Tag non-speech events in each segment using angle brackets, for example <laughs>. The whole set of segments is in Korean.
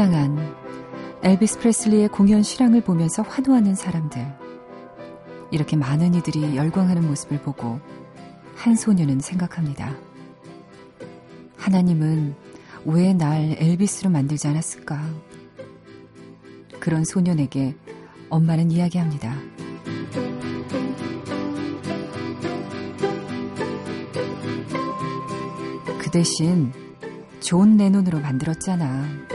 안 엘비스 프레슬리의 공연 실황을 보면서 환호하는 사람들. 이렇게 많은 이들이 열광하는 모습을 보고 한 소녀는 생각합니다. 하나님은 왜 날 엘비스로 만들지 않았을까? 그런 소년에게 엄마는 이야기합니다. 그 대신 존 레논으로 만들었잖아.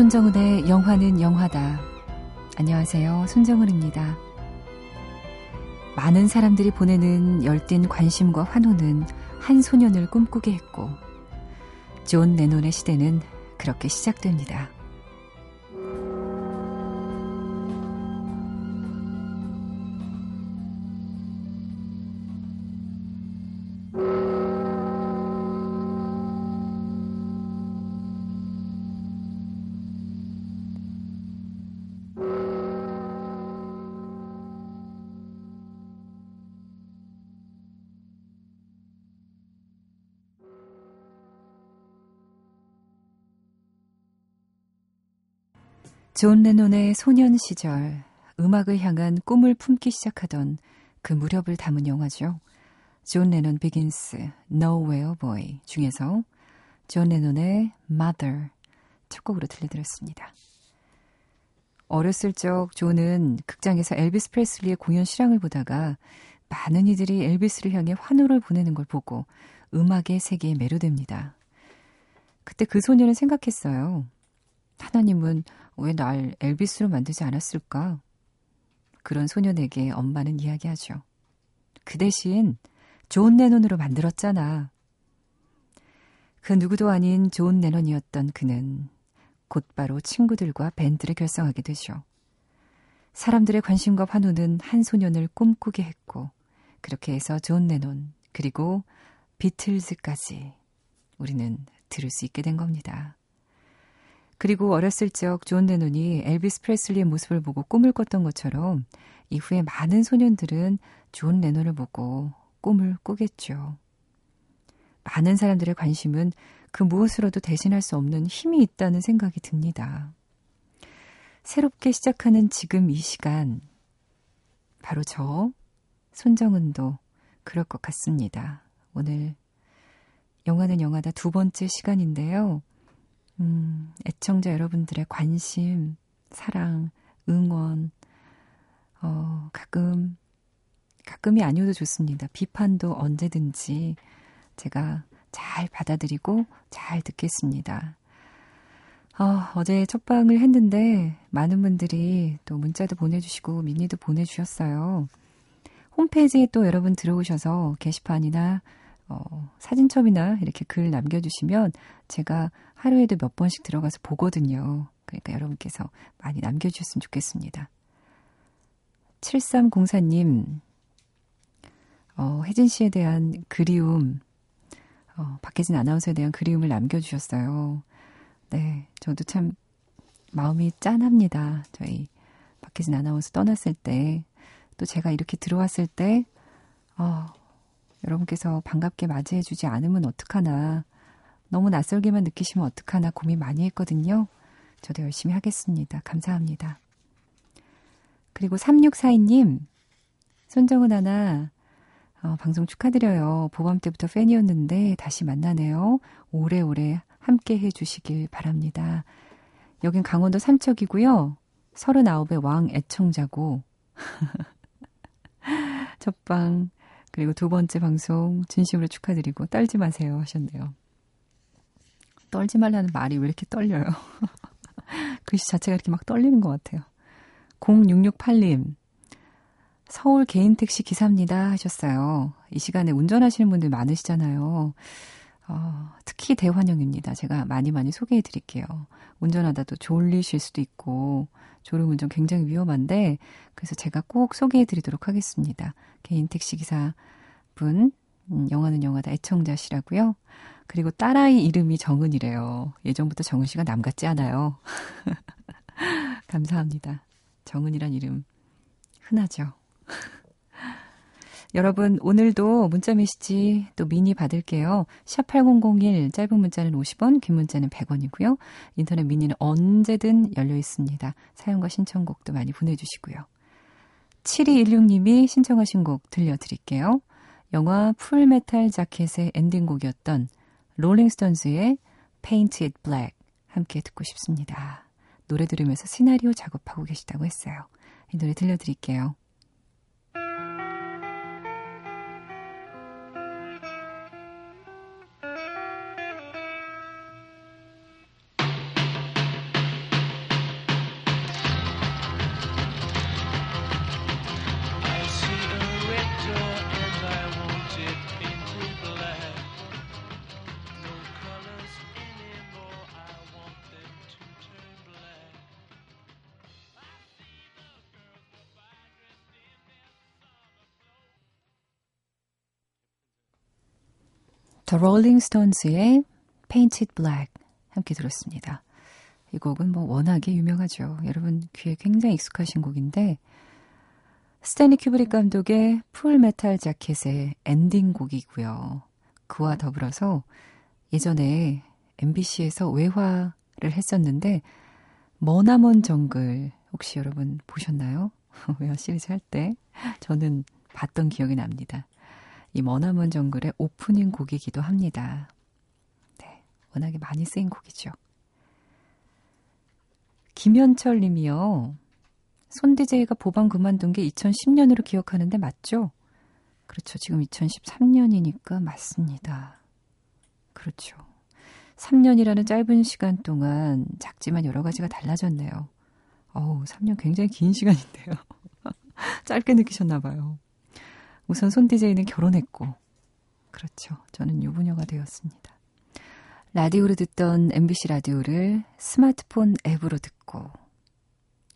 손정은의 영화는 영화다. 안녕하세요. 손정은입니다. 많은 사람들이 보내는 열띤 관심과 환호는 한 소년을 꿈꾸게 했고, 존 레논의 시대는 그렇게 시작됩니다. 존 레논의 소년 시절 음악을 향한 꿈을 품기 시작하던 그 무렵을 담은 영화죠. 존 레논 비긴스 Nowhere Boy 중에서 존 레논의 Mother 첫 곡으로 들려드렸습니다. 어렸을 적 존은 극장에서 엘비스 프레슬리의 공연 실황을 보다가 많은 이들이 엘비스를 향해 환호를 보내는 걸 보고 음악의 세계에 매료됩니다. 그때 그 소년은 생각했어요. 하나님은 왜 날 엘비스로 만들지 않았을까? 그런 소년에게 엄마는 이야기하죠. 그 대신 존 레논으로 만들었잖아. 그 누구도 아닌 존 레논이었던 그는 곧바로 친구들과 밴드를 결성하게 되죠. 사람들의 관심과 환호는 한 소년을 꿈꾸게 했고, 그렇게 해서 존 레논, 그리고 비틀즈까지 우리는 들을 수 있게 된 겁니다. 그리고 어렸을 적 존 레논이 엘비스 프레슬리의 모습을 보고 꿈을 꿨던 것처럼 이후에 많은 소년들은 존 레논을 보고 꿈을 꾸겠죠. 많은 사람들의 관심은 그 무엇으로도 대신할 수 없는 힘이 있다는 생각이 듭니다. 새롭게 시작하는 지금 이 시간, 바로 저, 손정은도 그럴 것 같습니다. 오늘 영화는 영화다 두 번째 시간인데요. 음, 애청자 여러분들의 관심, 사랑, 응원, 어, 가끔, 가끔이 아니어도 좋습니다. 비판도 언제든지 제가 잘 받아들이고 잘 듣겠습니다. 어, 어제 첫 방을 했는데 많은 분들이 또 문자도 보내주시고 미니도 보내주셨어요. 홈페이지에 또 여러분 들어오셔서 게시판이나 어, 사진첩이나 이렇게 글 남겨주시면 제가 하루에도 몇 번씩 들어가서 보거든요. 그러니까 여러분께서 많이 남겨주셨으면 좋겠습니다. 7304님, 어, 혜진 씨에 대한 그리움, 어, 박혜진 아나운서에 대한 그리움을 남겨주셨어요. 네, 저도 참 마음이 짠합니다. 저희 박혜진 아나운서 떠났을 때, 또 제가 이렇게 들어왔을 때, 어, 여러분께서 반갑게 맞이해주지 않으면 어떡하나, 너무 낯설게만 느끼시면 어떡하나 고민 많이 했거든요. 저도 열심히 하겠습니다. 감사합니다. 그리고 3642님, 손정은 하나, 어, 방송 축하드려요. 보밤 때부터 팬이었는데 다시 만나네요. 오래오래 함께 해주시길 바랍니다. 여긴 강원도 삼척이고요. 39의 왕 애청자고. <laughs> 첫방, 그리고 두 번째 방송 진심으로 축하드리고 떨지 마세요 하셨네요. 떨지 말라는 말이 왜 이렇게 떨려요? <laughs> 글씨 자체가 이렇게 막 떨리는 것 같아요. 0668님, 서울 개인 택시 기사입니다 하셨어요. 이 시간에 운전하시는 분들 많으시잖아요. 어, 특히 대환영입니다. 제가 많이 많이 소개해 드릴게요. 운전하다도 졸리실 수도 있고, 졸음운전 굉장히 위험한데, 그래서 제가 꼭 소개해 드리도록 하겠습니다. 개인 택시 기사 분, 음, 영화는 영화다 애청자시라고요. 그리고 딸아이 이름이 정은이래요. 예전부터 정은 씨가 남 같지 않아요. <laughs> 감사합니다. 정은이란 이름 흔하죠. <laughs> 여러분, 오늘도 문자 메시지 또 미니 받을게요. 샵 8001, 짧은 문자는 50원, 긴 문자는 100원이고요. 인터넷 미니는 언제든 열려 있습니다. 사연과 신청곡도 많이 보내주시고요. 7216님이 신청하신 곡 들려드릴게요. 영화 풀메탈 자켓의 엔딩곡이었던 롤링스톤즈의 Paint It Black 함께 듣고 싶습니다. 노래 들으면서 시나리오 작업하고 계시다고 했어요. 이 노래 들려드릴게요. The Rolling Stones의 Paint It Black 함께 들었습니다. 이 곡은 뭐 워낙에 유명하죠. 여러분 귀에 굉장히 익숙하신 곡인데 스탠리 큐브릭 감독의 Full Metal Jacket의 엔딩 곡이고요. 그와 더불어서 예전에 MBC에서 외화를 했었는데 머나먼 정글 혹시 여러분 보셨나요? <laughs> 외화 시리즈 할 때 저는 봤던 기억이 납니다. 이 머나먼 정글의 오프닝 곡이기도 합니다. 네, 워낙에 많이 쓰인 곡이죠. 김현철 님이요. 손디제이가 보방 그만둔 게 2010년으로 기억하는데 맞죠? 그렇죠. 지금 2013년이니까 맞습니다. 그렇죠. 3년이라는 짧은 시간 동안 작지만 여러 가지가 달라졌네요. 어우, 3년 굉장히 긴 시간인데요. <laughs> 짧게 느끼셨나 봐요. 우선 손 DJ는 결혼했고, 그렇죠. 저는 유부녀가 되었습니다. 라디오로 듣던 MBC 라디오를 스마트폰 앱으로 듣고,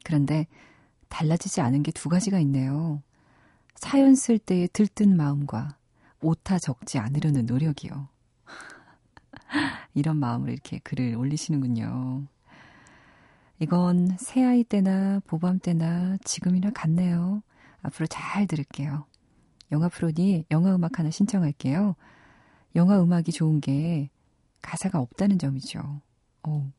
그런데 달라지지 않은 게 두 가지가 있네요. 사연 쓸 때의 들뜬 마음과 오타 적지 않으려는 노력이요. <laughs> 이런 마음으로 이렇게 글을 올리시는군요. 이건 새아이 때나 보밤 때나 지금이나 같네요. 앞으로 잘 들을게요. 영화 프로니 영화 음악 하나 신청할게요. 영화 음악이 좋은 게 가사가 없다는 점이죠. 어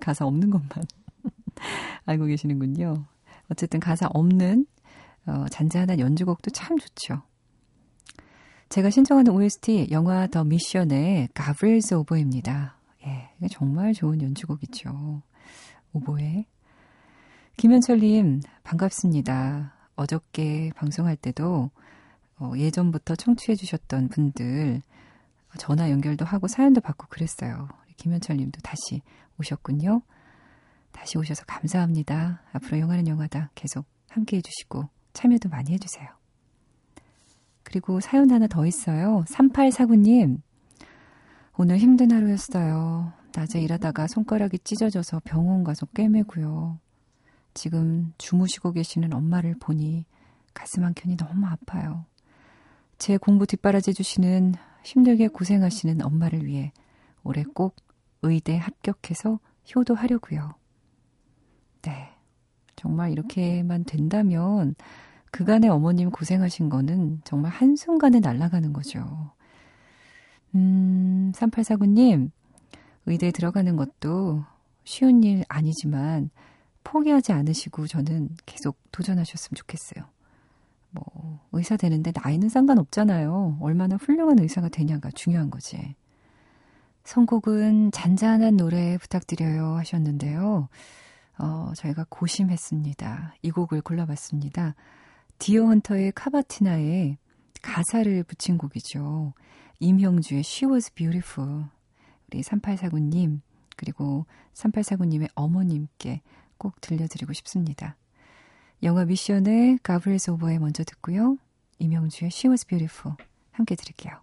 가사 없는 것만 <laughs> 알고 계시는군요. 어쨌든 가사 없는 어, 잔잔한 연주곡도 참 좋죠. 제가 신청하는 OST 영화 더 미션의 가브리엘스 오보입니다. 예, 이게 정말 좋은 연주곡이죠. 오보에. 김현철님, 반갑습니다. 어저께 방송할 때도 어, 예전부터 청취해 주셨던 분들 전화 연결도 하고 사연도 받고 그랬어요. 김현철 님도 다시 오셨군요. 다시 오셔서 감사합니다. 앞으로 영화는 영화다 계속 함께 해주시고 참여도 많이 해주세요. 그리고 사연 하나 더 있어요. 3849님. 오늘 힘든 하루였어요. 낮에 일하다가 손가락이 찢어져서 병원 가서 꿰매고요. 지금 주무시고 계시는 엄마를 보니 가슴 한 켠이 너무 아파요. 제 공부 뒷바라지 주시는 힘들게 고생하시는 엄마를 위해 올해 꼭 의대 합격해서 효도하려고요. 네. 정말 이렇게만 된다면 그간의 어머님 고생하신 거는 정말 한순간에 날아가는 거죠. 음, 3849님, 의대에 들어가는 것도 쉬운 일 아니지만 포기하지 않으시고 저는 계속 도전하셨으면 좋겠어요. 뭐, 의사 되는데 나이는 상관없잖아요. 얼마나 훌륭한 의사가 되냐가 중요한 거지. 선곡은 잔잔한 노래 부탁드려요 하셨는데요. 어, 저희가 고심했습니다. 이 곡을 골라봤습니다. 디어 헌터의 카바티나에 가사를 붙인 곡이죠. 임형주의 She Was Beautiful. 우리 3849님, 그리고 3849님의 어머님께 꼭 들려드리고 싶습니다. 영화 미션의 가브리엘스 오버에 먼저 듣고요. 이명주의 She Was Beautiful 함께 들을게요.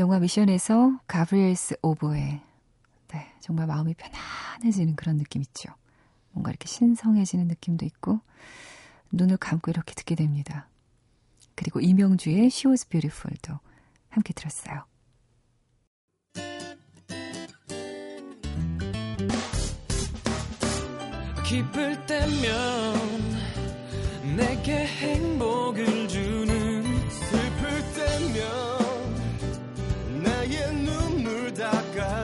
영화 미션에서 가브리엘스 오보에 네, 정말 마음이 편안해지는 그런 느낌 있죠. 뭔가 이렇게 신성해지는 느낌도 있고 눈을 감고 이렇게 듣게 됩니다. 그리고 이명주의 She Was Beautiful도 함께 들었어요. 기쁠 때면 내게 행복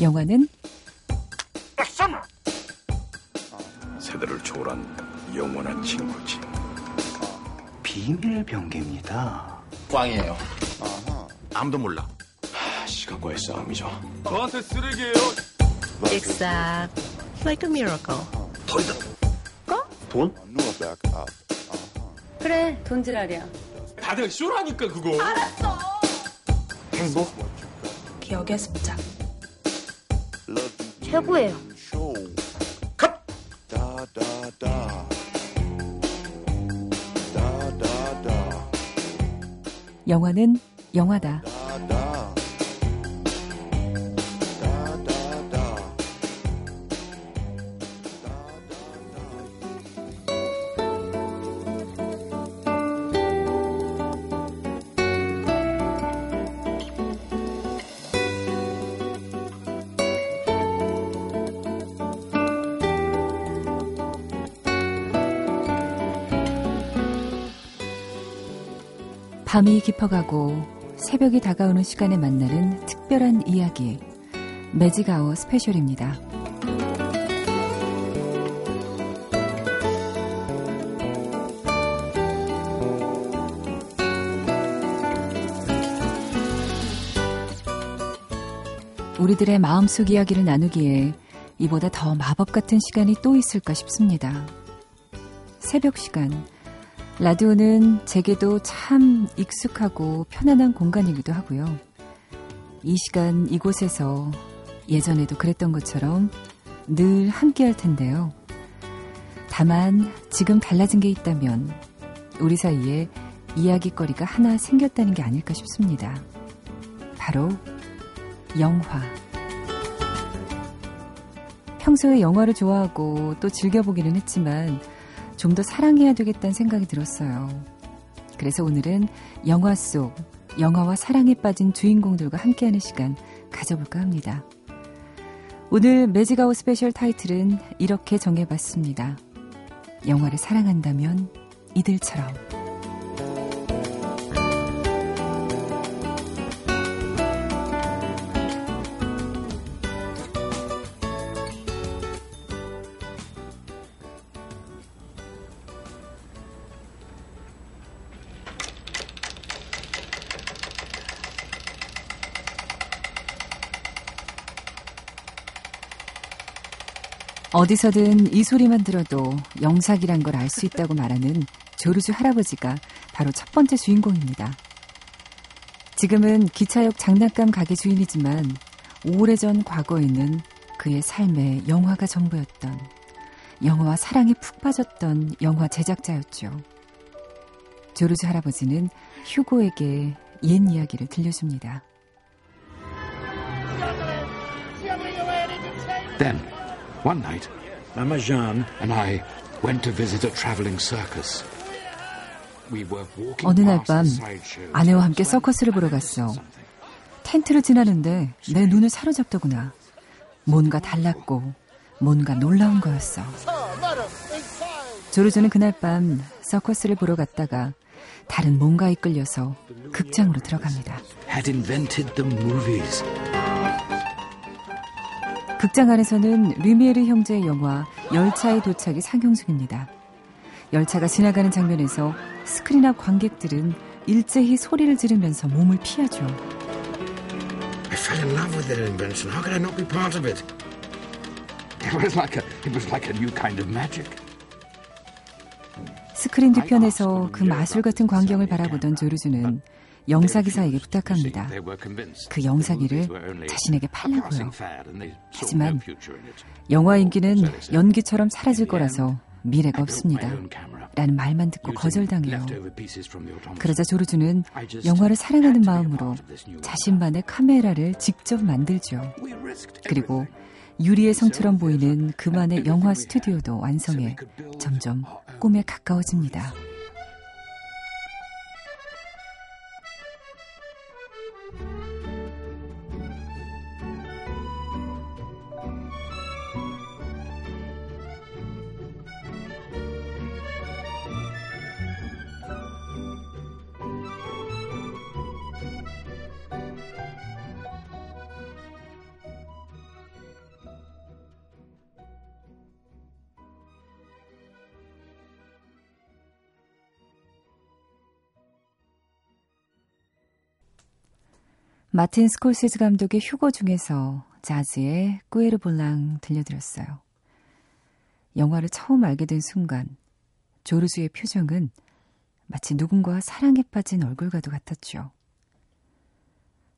영화는 액션! 세대를 초월한 영원한 친구지. 비밀 병기입니다. 꽝이에요. 아하. 아무도 몰라. 시간과의 싸움이죠. 저한테 쓰레기예요. Exact. Like a miracle. 돈이다. 거? 돈? 그래, 돈 지랄이야. 다들 쇼라니까 그거. 알았어. 행복? 기억의 습작. 최고예요. 컷! 영화는 영화다. 밤이 깊어가고 새벽이 다가오는 시간에 만나는 특별한 이야기. 매직아워 스페셜입니다. 우리들의 마음속 이야기를 나누기에 이보다 더 마법 같은 시간이 또 있을까 싶습니다. 새벽 시간. 라디오는 제게도 참 익숙하고 편안한 공간이기도 하고요. 이 시간 이곳에서 예전에도 그랬던 것처럼 늘 함께 할 텐데요. 다만 지금 달라진 게 있다면 우리 사이에 이야기거리가 하나 생겼다는 게 아닐까 싶습니다. 바로 영화. 평소에 영화를 좋아하고 또 즐겨보기는 했지만 좀 더 사랑해야 되겠다는 생각이 들었어요. 그래서 오늘은 영화 속 영화와 사랑에 빠진 주인공들과 함께하는 시간 가져볼까 합니다. 오늘 매직 아워 스페셜 타이틀은 이렇게 정해봤습니다. 영화를 사랑한다면 이들처럼. 어디서든 이 소리만 들어도 영삭이란 걸 알 수 있다고 말하는 조르주 할아버지가 바로 첫 번째 주인공입니다. 지금은 기차역 장난감 가게 주인이지만 오래전 과거에는 그의 삶의 영화가 전부였던 영화와 사랑에 푹 빠졌던 영화 제작자였죠. 조르주 할아버지는 휴고에게 옛 이야기를 들려줍니다. Then One night, Mama Jeanne and I went to visit a traveling circus. 어느 날 밤 아내와 함께 서커스를 보러 갔어. 텐트를 지나는데 내 눈을 사로잡더구나. 뭔가 달랐고 뭔가 놀라운 거였어. 조르조는 그날 밤 서커스를 보러 갔다가 다른 뭔가에 끌려서 극장으로 들어갑니다. Had invented the movies. 극장 안에서는 뤼미에르 형제의 영화 열차의 도착이 상영 중입니다. 열차가 지나가는 장면에서 스크린 앞 관객들은 일제히 소리를 지르면서 몸을 피하죠. fell in love with their invention. How could I not be part of it? It was like a, it was like a new kind of magic. 스크린 뒤편에서 그 마술 같은 광경을 바라보던 조르주는 영사기사에게 부탁합니다. 그 영사기를 자신에게 팔라고요. 하지만 영화 인기는 연기처럼 사라질 거라서 미래가 없습니다. 라는 말만 듣고 거절당해요. 그러자 조르주는 영화를 사랑하는 마음으로 자신만의 카메라를 직접 만들죠. 그리고 유리의 성처럼 보이는 그만의 영화 스튜디오도 완성해 점점 꿈에 가까워집니다. 마틴 스콜세즈 감독의 휴거 중에서 자즈의 꾸에르 볼랑 들려드렸어요. 영화를 처음 알게 된 순간 조르주의 표정은 마치 누군가 사랑에 빠진 얼굴과도 같았죠.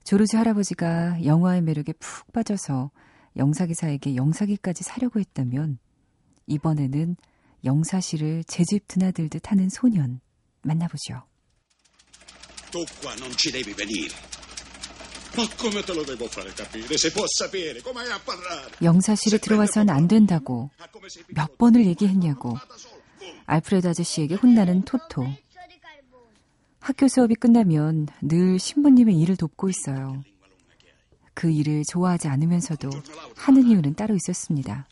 조르주 할아버지가 영화의 매력에 푹 빠져서 영사기사에게 영사기까지 사려고 했다면 이번에는 영사실을 제 집 드나들듯 하는 소년 만나보죠. Ma come te lo devo fare capire? Se può sapere, come a parlare? 영사실에 들어와선 안 된다고 몇 번을 얘기했냐고 알프레드 아저씨에게 혼나는 토토. 학교 수업이 끝나면 늘 신부님의 일을 돕고 있어요. 그 일을 좋아하지 않으면서도 하는 이유는 따로 있었습니다.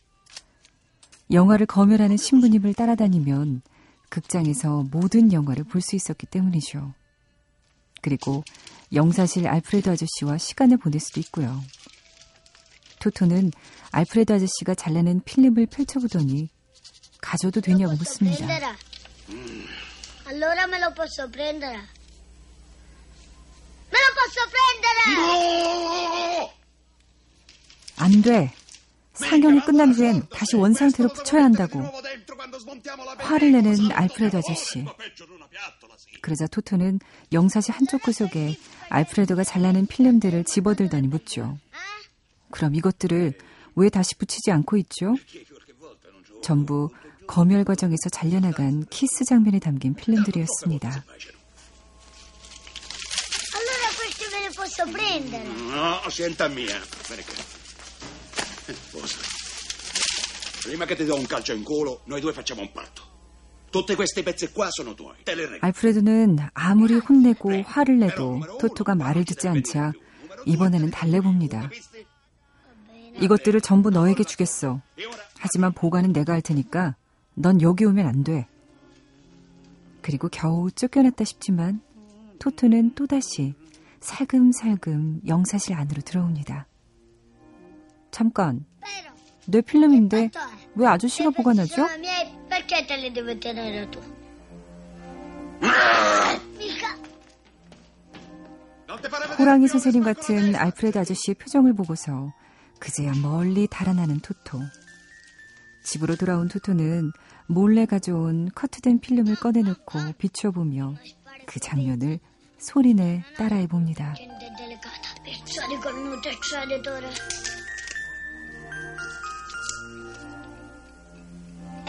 영화를 검열하는 신부님을 따라다니면 극장에서 모든 영화를 볼 수 있었기 때문이죠. 그리고 영사실 알프레드 아저씨와 시간을 보낼 수도 있고요. 토토는 알프레드 아저씨가 잘라낸 필름을 펼쳐보더니 가져도 되냐고 묻습니다. Allora me lo posso prendere? Me lo posso prendere? No! 안 돼. 상영이 끝난 후엔 다시 원상태로 붙여야 한다고. 화를 내는 알프레드 아저씨. 그러자 토토는 영사실 한쪽 구석에 알프레도가 잘라낸 필름들을 집어들더니 묻죠. 그럼 이것들을 왜 다시 붙이지 않고 있죠? 전부 검열 과정에서 잘려나간 키스 장면에 담긴 필름들이었습니다. Allora questi me li posso prendere? No, senta mia. Vieni Posa. Prima che ti do un calcio in culo, noi due facciamo un patto. Tutte queste pezze qua sono tuoi. Te le regalo. 알프레도는 아무리 혼내고 화를 내도 토토가 말을 듣지 않자 이번에는 달래봅니다. 이것들을 전부 너에게 주겠어. 하지만 보관은 내가 할 테니까 넌 여기 오면 안 돼. 그리고 겨우 쫓겨났다 싶지만 토토는 또다시 살금살금 영사실 안으로 들어옵니다. 잠깐, 내 필름인데 왜 아저씨가 보관하죠? 호랑이 선생님 같은 알프레드 아저씨의 표정을 보고서 그제야 멀리 달아나는 토토. 집으로 돌아온 토토는 몰래 가져온 커트된 필름을 꺼내놓고 비춰보며 그 장면을 소리내 따라해 봅니다.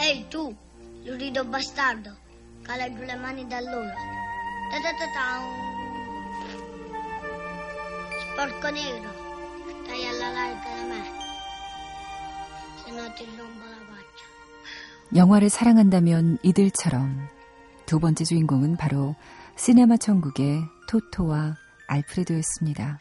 Ehi tu, lurido bastardo, cala giù le mani dall'ulo. Ta ta ta ta. Sporco nero, stai alla larga da me. Se no ti rompo la faccia. 영화를 사랑한다면 이들처럼 두 번째 주인공은 바로 시네마 천국의 토토와 알프레도였습니다.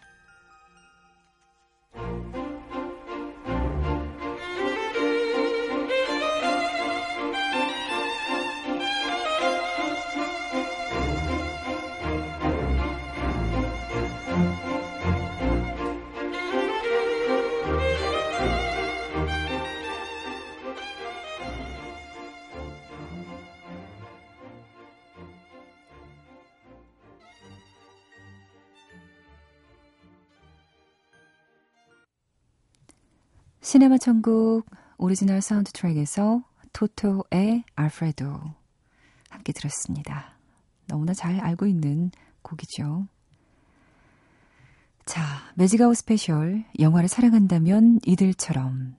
시네마 천국 오리지널 사운드 트랙에서 토토와 알프레도 함께 들었습니다. 너무나 잘 알고 있는 곡이죠. 자, 매직 아워 스페셜 영화를 사랑한다면 이들처럼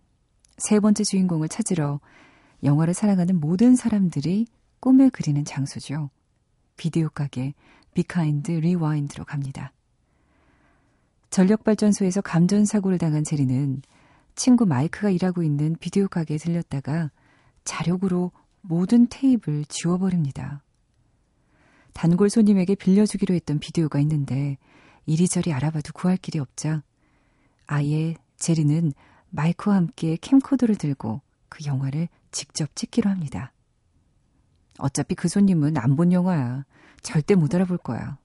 세 번째 주인공을 찾으러 영화를 사랑하는 모든 사람들이 꿈을 그리는 장소죠. 비디오 가게 Be Kind Rewind로 갑니다. 전력발전소에서 감전사고를 당한 제리는 친구 마이크가 일하고 있는 비디오 가게에 들렸다가 자력으로 모든 테이프를 지워버립니다. 단골 손님에게 빌려주기로 했던 비디오가 있는데 이리저리 알아봐도 구할 길이 없자 아예 제리는 마이크와 함께 캠코더를 들고 그 영화를 직접 찍기로 합니다. 어차피 그 손님은 안 본 영화야. 절대 못 알아볼 거야.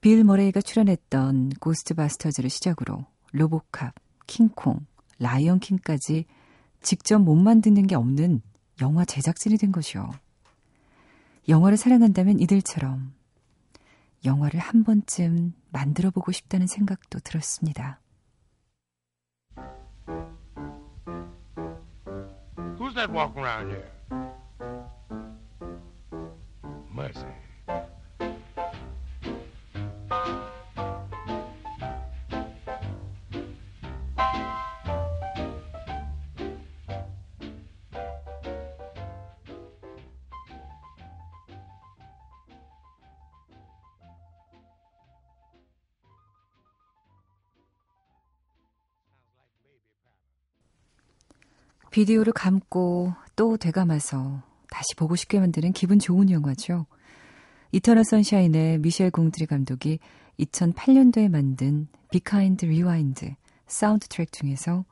빌 머레이가 출연했던 고스트바스터즈를 시작으로 로보캅, 킹콩, 라이언킹까지 직접 못 만드는 게 없는 영화 제작진이 된 것이요. 영화를 사랑한다면 이들처럼 영화를 한 번쯤 만들어 보고 싶다는 생각도 들었습니다. 비디오를 감고 또 되감아서 다시 보고 싶게 만드는 기분 좋은 영화죠. 이터널 선샤인의 미셸 공드리 감독이 2008년도에 만든 Be Kind Rewind 사운드 트랙 중에서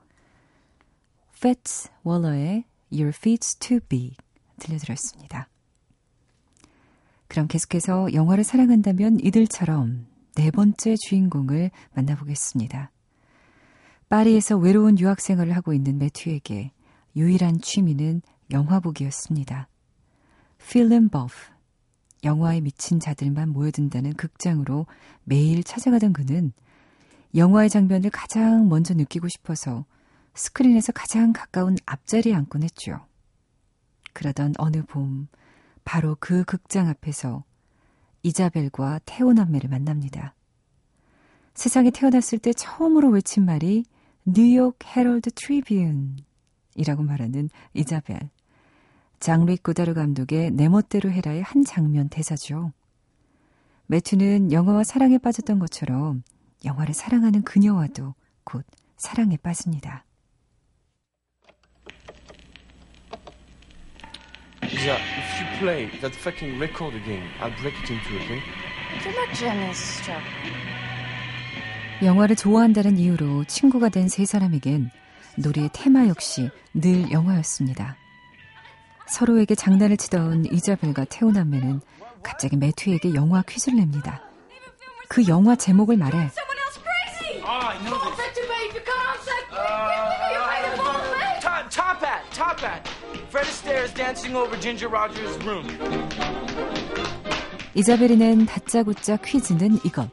Fats Waller의 Your Feet's Too Big 들려드렸습니다. 그럼 계속해서 영화를 사랑한다면 이들처럼 네 번째 주인공을 만나보겠습니다. 파리에서 외로운 유학 생활을 하고 있는 매튜에게 유일한 취미는 영화 보기였습니다. Film buff, 영화에 미친 자들만 모여든다는 극장으로 매일 찾아가던 그는 영화의 장면을 가장 먼저 느끼고 싶어서 스크린에서 가장 가까운 앞자리에 앉곤 했죠. 그러던 어느 봄, 바로 그 극장 앞에서 이자벨과 테오 남매를 만납니다. 세상에 태어났을 때 처음으로 외친 말이 뉴욕 헤럴드 트리뷴 이라고 말하는 이자벨. 장릭 고다르 감독의 내 멋대로 해라의 한 장면 대사죠. 매튜는 영화와 사랑에 빠졌던 것처럼 영화를 사랑하는 그녀와도 곧 사랑에 빠집니다. Yeah, if you play that fucking record again, I'll break it in two, okay? You're not jealous, Chuck. 영화를 좋아한다는 이유로 친구가 된 세 사람에겐 놀이의 테마 역시 늘 영화였습니다. 서로에게 장난을 치던 이자벨과 태우 남매는 갑자기 매튜에게 영화 퀴즈를 냅니다. 그 영화 제목을 말해! Oh. 이자벨이 낸 다짜고짜 퀴즈는 이것.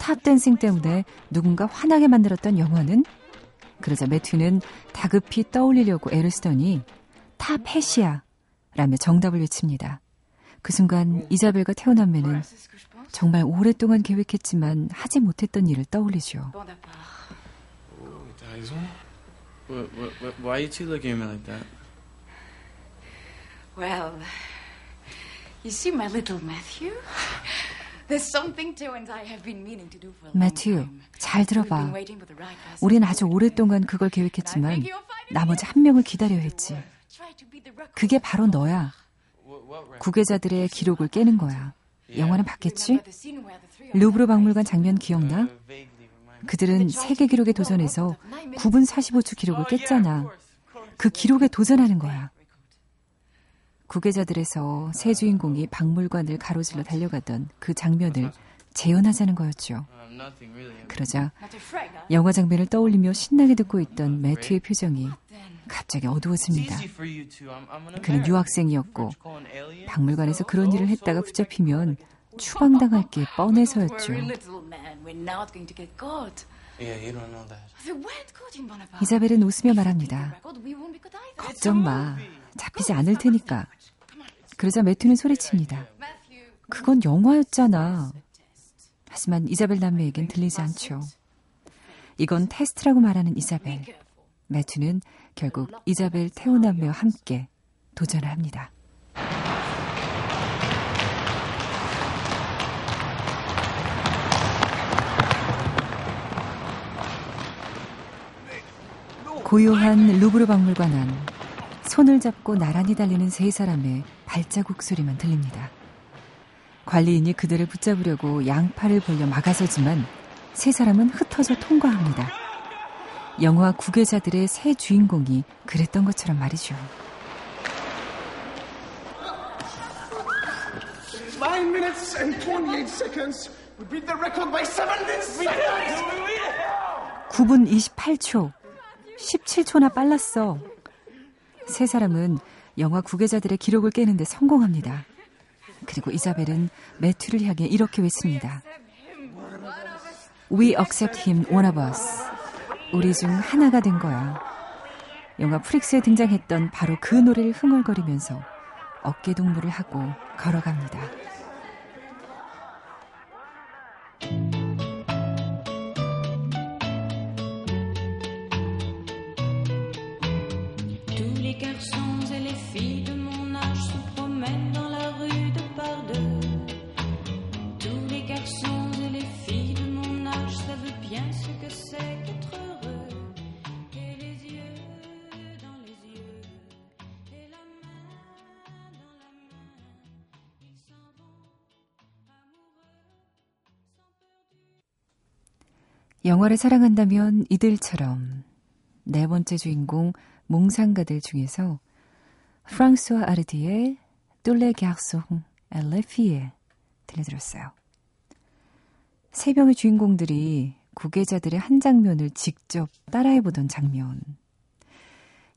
tap dancing 때문에 누군가 화나게 만들었던 영화는? 그러자 매튜는 다급히 떠올리려고 애를 쓰더니 Top Hat이야 라며 정답을 외칩니다. 그 순간 이자벨과 테오 남매는 정말 오랫동안 계획했지만 하지 못했던 일을 떠올리죠. T'as raison. What, what, what, why are you two looking at me like that? Well, you see my little Matthew? 매튜. 잘 들어봐. 우린 to 아주. 오랫동안 그걸 계획했지만 나머지 한 명을 기다려야 했지. 그게 바로 너야. 구계자들의 기록을 깨는 거야. 영화는 봤겠지? 루브르 박물관 장면 기억나? Uh. 그들은 세계 기록에 도전해서 9분 45초 기록을 깼잖아. 그 기록에 도전하는 거야. 구계자들에서 새 주인공이 박물관을 가로질러 달려가던 그 장면을 재현하자는 거였죠. Um. 그러자? 영화 장면을 떠올리며 신나게 듣고 있던 매튜의 표정이 갑자기 어두워집니다. 그는. 유학생이었고. 박물관에서 그런 일을 했다가 붙잡히면. 추방당할 게 뻔해서였죠. 이자벨은 웃으며 말합니다. 걱정 마. 잡히지 않을 테니까. 그러자 매튜는 소리칩니다. 그건 영화였잖아. 하지만 이자벨 남매에겐 들리지 않죠. 이건 테스트라고 말하는 이자벨. 매튜는 결국 이자벨 태호 남매와 함께 도전을 합니다. 고요한 루브르 박물관 안 손을 잡고 나란히 달리는 세 사람의 발자국 소리만 들립니다. 관리인이 그들을 붙잡으려고 양팔을 벌려 막아서지만 세 사람은 흩어져 통과합니다. 영화 구계자들의 새 주인공이 그랬던 것처럼 말이죠. Nine minutes and 28 seconds. We beat the record by seven minutes. 9분 28초. 17초나 빨랐어. 세 사람은 영화 구계자들의 기록을 깨는데 성공합니다. 그리고 이자벨은 매튜를 향해 이렇게 외칩니다. We accept him, one of us. 우리 중 하나가 된 거야. 영화 프릭스에 등장했던 바로 그 노래를 흥얼거리면서 어깨 동무를 하고 걸어갑니다. 영화를 사랑한다면 이들처럼 네 번째 주인공 몽상가들 중에서 프랑스와 아르디의 똘레 갸송 엘레피에 들려드렸어요. 세 명의 주인공들이 구계자들의 한 장면을 직접 따라해보던 장면.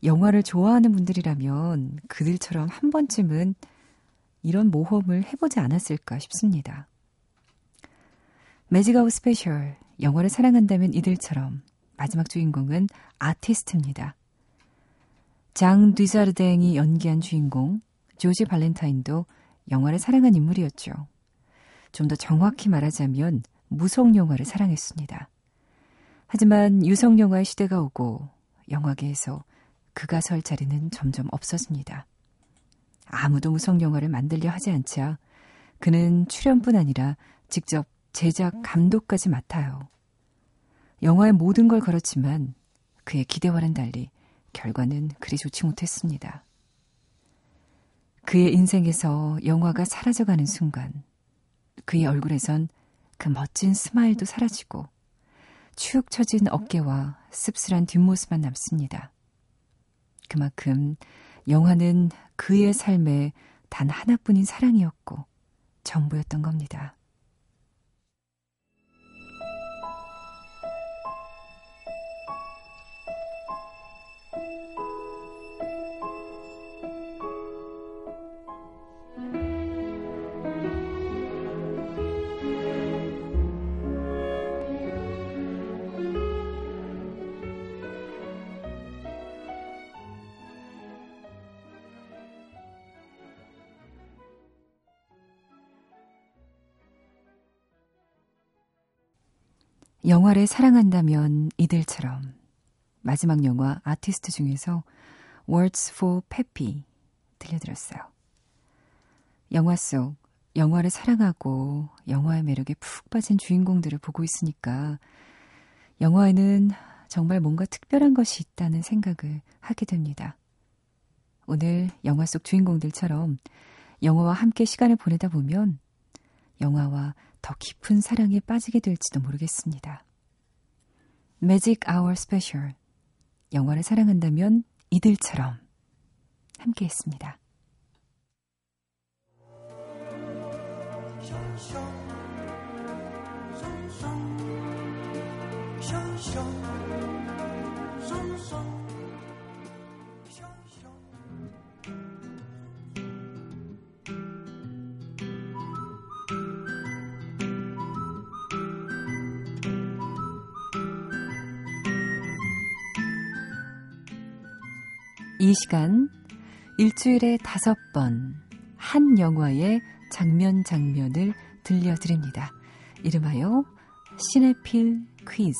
영화를 좋아하는 분들이라면 그들처럼 한 번쯤은 이런 모험을 해보지 않았을까 싶습니다. 매직 아워 스페셜, 영화를 사랑한다면 이들처럼 마지막 주인공은 아티스트입니다. 장 뒤자르댕이 연기한 주인공 조지 발렌타인도 영화를 사랑한 인물이었죠. 좀 더 정확히 말하자면 무성 영화를 사랑했습니다. 하지만 유성 영화의 시대가 오고 영화계에서 그가 설 자리는 점점 없어집니다. 아무도 무성 영화를 만들려 하지 않자 그는 출연뿐 아니라 직접 제작 감독까지 맡아요. 영화의 모든 걸 걸었지만 그의 기대와는 달리 결과는 그리 좋지 못했습니다. 그의 인생에서 영화가 사라져가는 순간 그의 얼굴에선 그 멋진 스마일도 사라지고 축 처진 어깨와 씁쓸한 뒷모습만 남습니다. 그만큼 영화는 그의 삶에 단 하나뿐인 사랑이었고 전부였던 겁니다. 영화를 사랑한다면 이들처럼 마지막 영화 아티스트 중에서 Words for Peppy 들려드렸어요. 영화 속 영화를 사랑하고 영화의 매력에 푹 빠진 주인공들을 보고 있으니까 영화에는 정말 뭔가 특별한 것이 있다는 생각을 하게 됩니다. 오늘 영화 속 주인공들처럼 영화와 함께 시간을 보내다 보면 영화와 더 깊은 사랑에 빠지게 될지도 모르겠습니다. 매직 아워 스페셜 영화를 사랑한다면 이들처럼. 함께 했습니다. 이 시간 일주일에 다섯 번 한 영화의 장면 장면을 들려드립니다. 이름하여 시네필 퀴즈.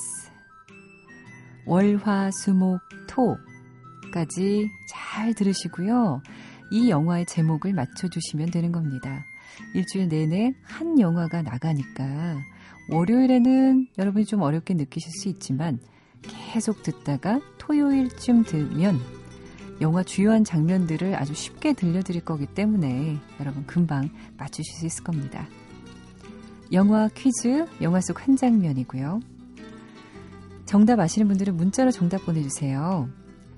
월화 수목 토까지 잘 들으시고요. 이 영화의 제목을 맞춰주시면 되는 겁니다. 일주일 내내 한 영화가 나가니까 월요일에는 여러분이 좀 어렵게 느끼실 수 있지만 계속 듣다가 토요일쯤 들면 영화 주요한 장면들을 아주 쉽게 들려드릴 거기 때문에 여러분 금방 맞추실 수 있을 겁니다. 영화 퀴즈, 영화 속 한 장면이고요. 정답 아시는 분들은 문자로 정답 보내주세요.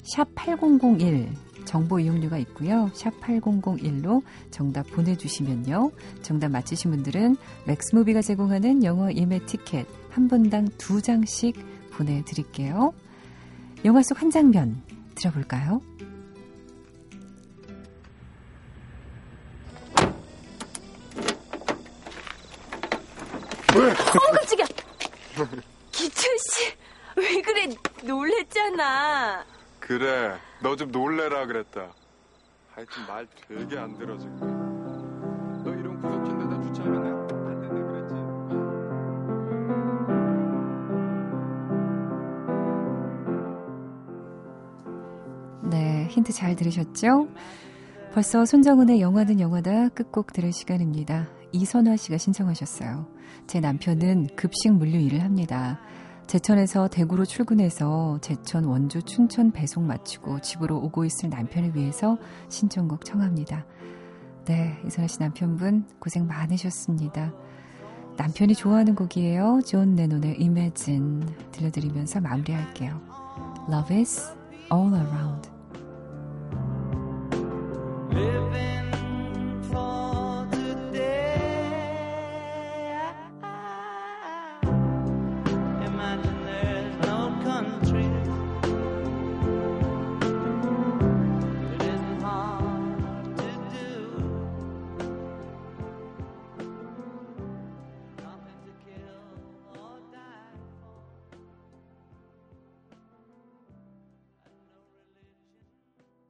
샵 8001 정보 이용료가 있고요. 샵 8001로 정답 보내주시면요. 정답 맞히신 분들은 맥스무비가 제공하는 영화 예매 티켓 한 분당 두 장씩 보내드릴게요. 영화 속 한 장면 들어볼까요? 기철 씨, 왜 그래? 놀랬잖아. 그래, 너 좀 놀래라 그랬다. 하여튼 말 되게 안 들어 지금. 너 이런 구석진 데다 주차하면 안 된다 그랬지. 네, 힌트 잘 들으셨죠? 벌써 손정은의 영화는 영화다 끝곡 들을 시간입니다. 이선화 씨가 신청하셨어요. 제 남편은 급식 물류 일을 합니다. 제천에서 대구로 출근해서 제천, 원주, 춘천 배송 마치고 집으로 오고 있을 남편을 위해서 신청곡 청합니다. 네, 이선화 씨 남편분 고생 많으셨습니다. 남편이 좋아하는 곡이에요. 존 레논의 Imagine 들려드리면서 마무리할게요. Love is all around.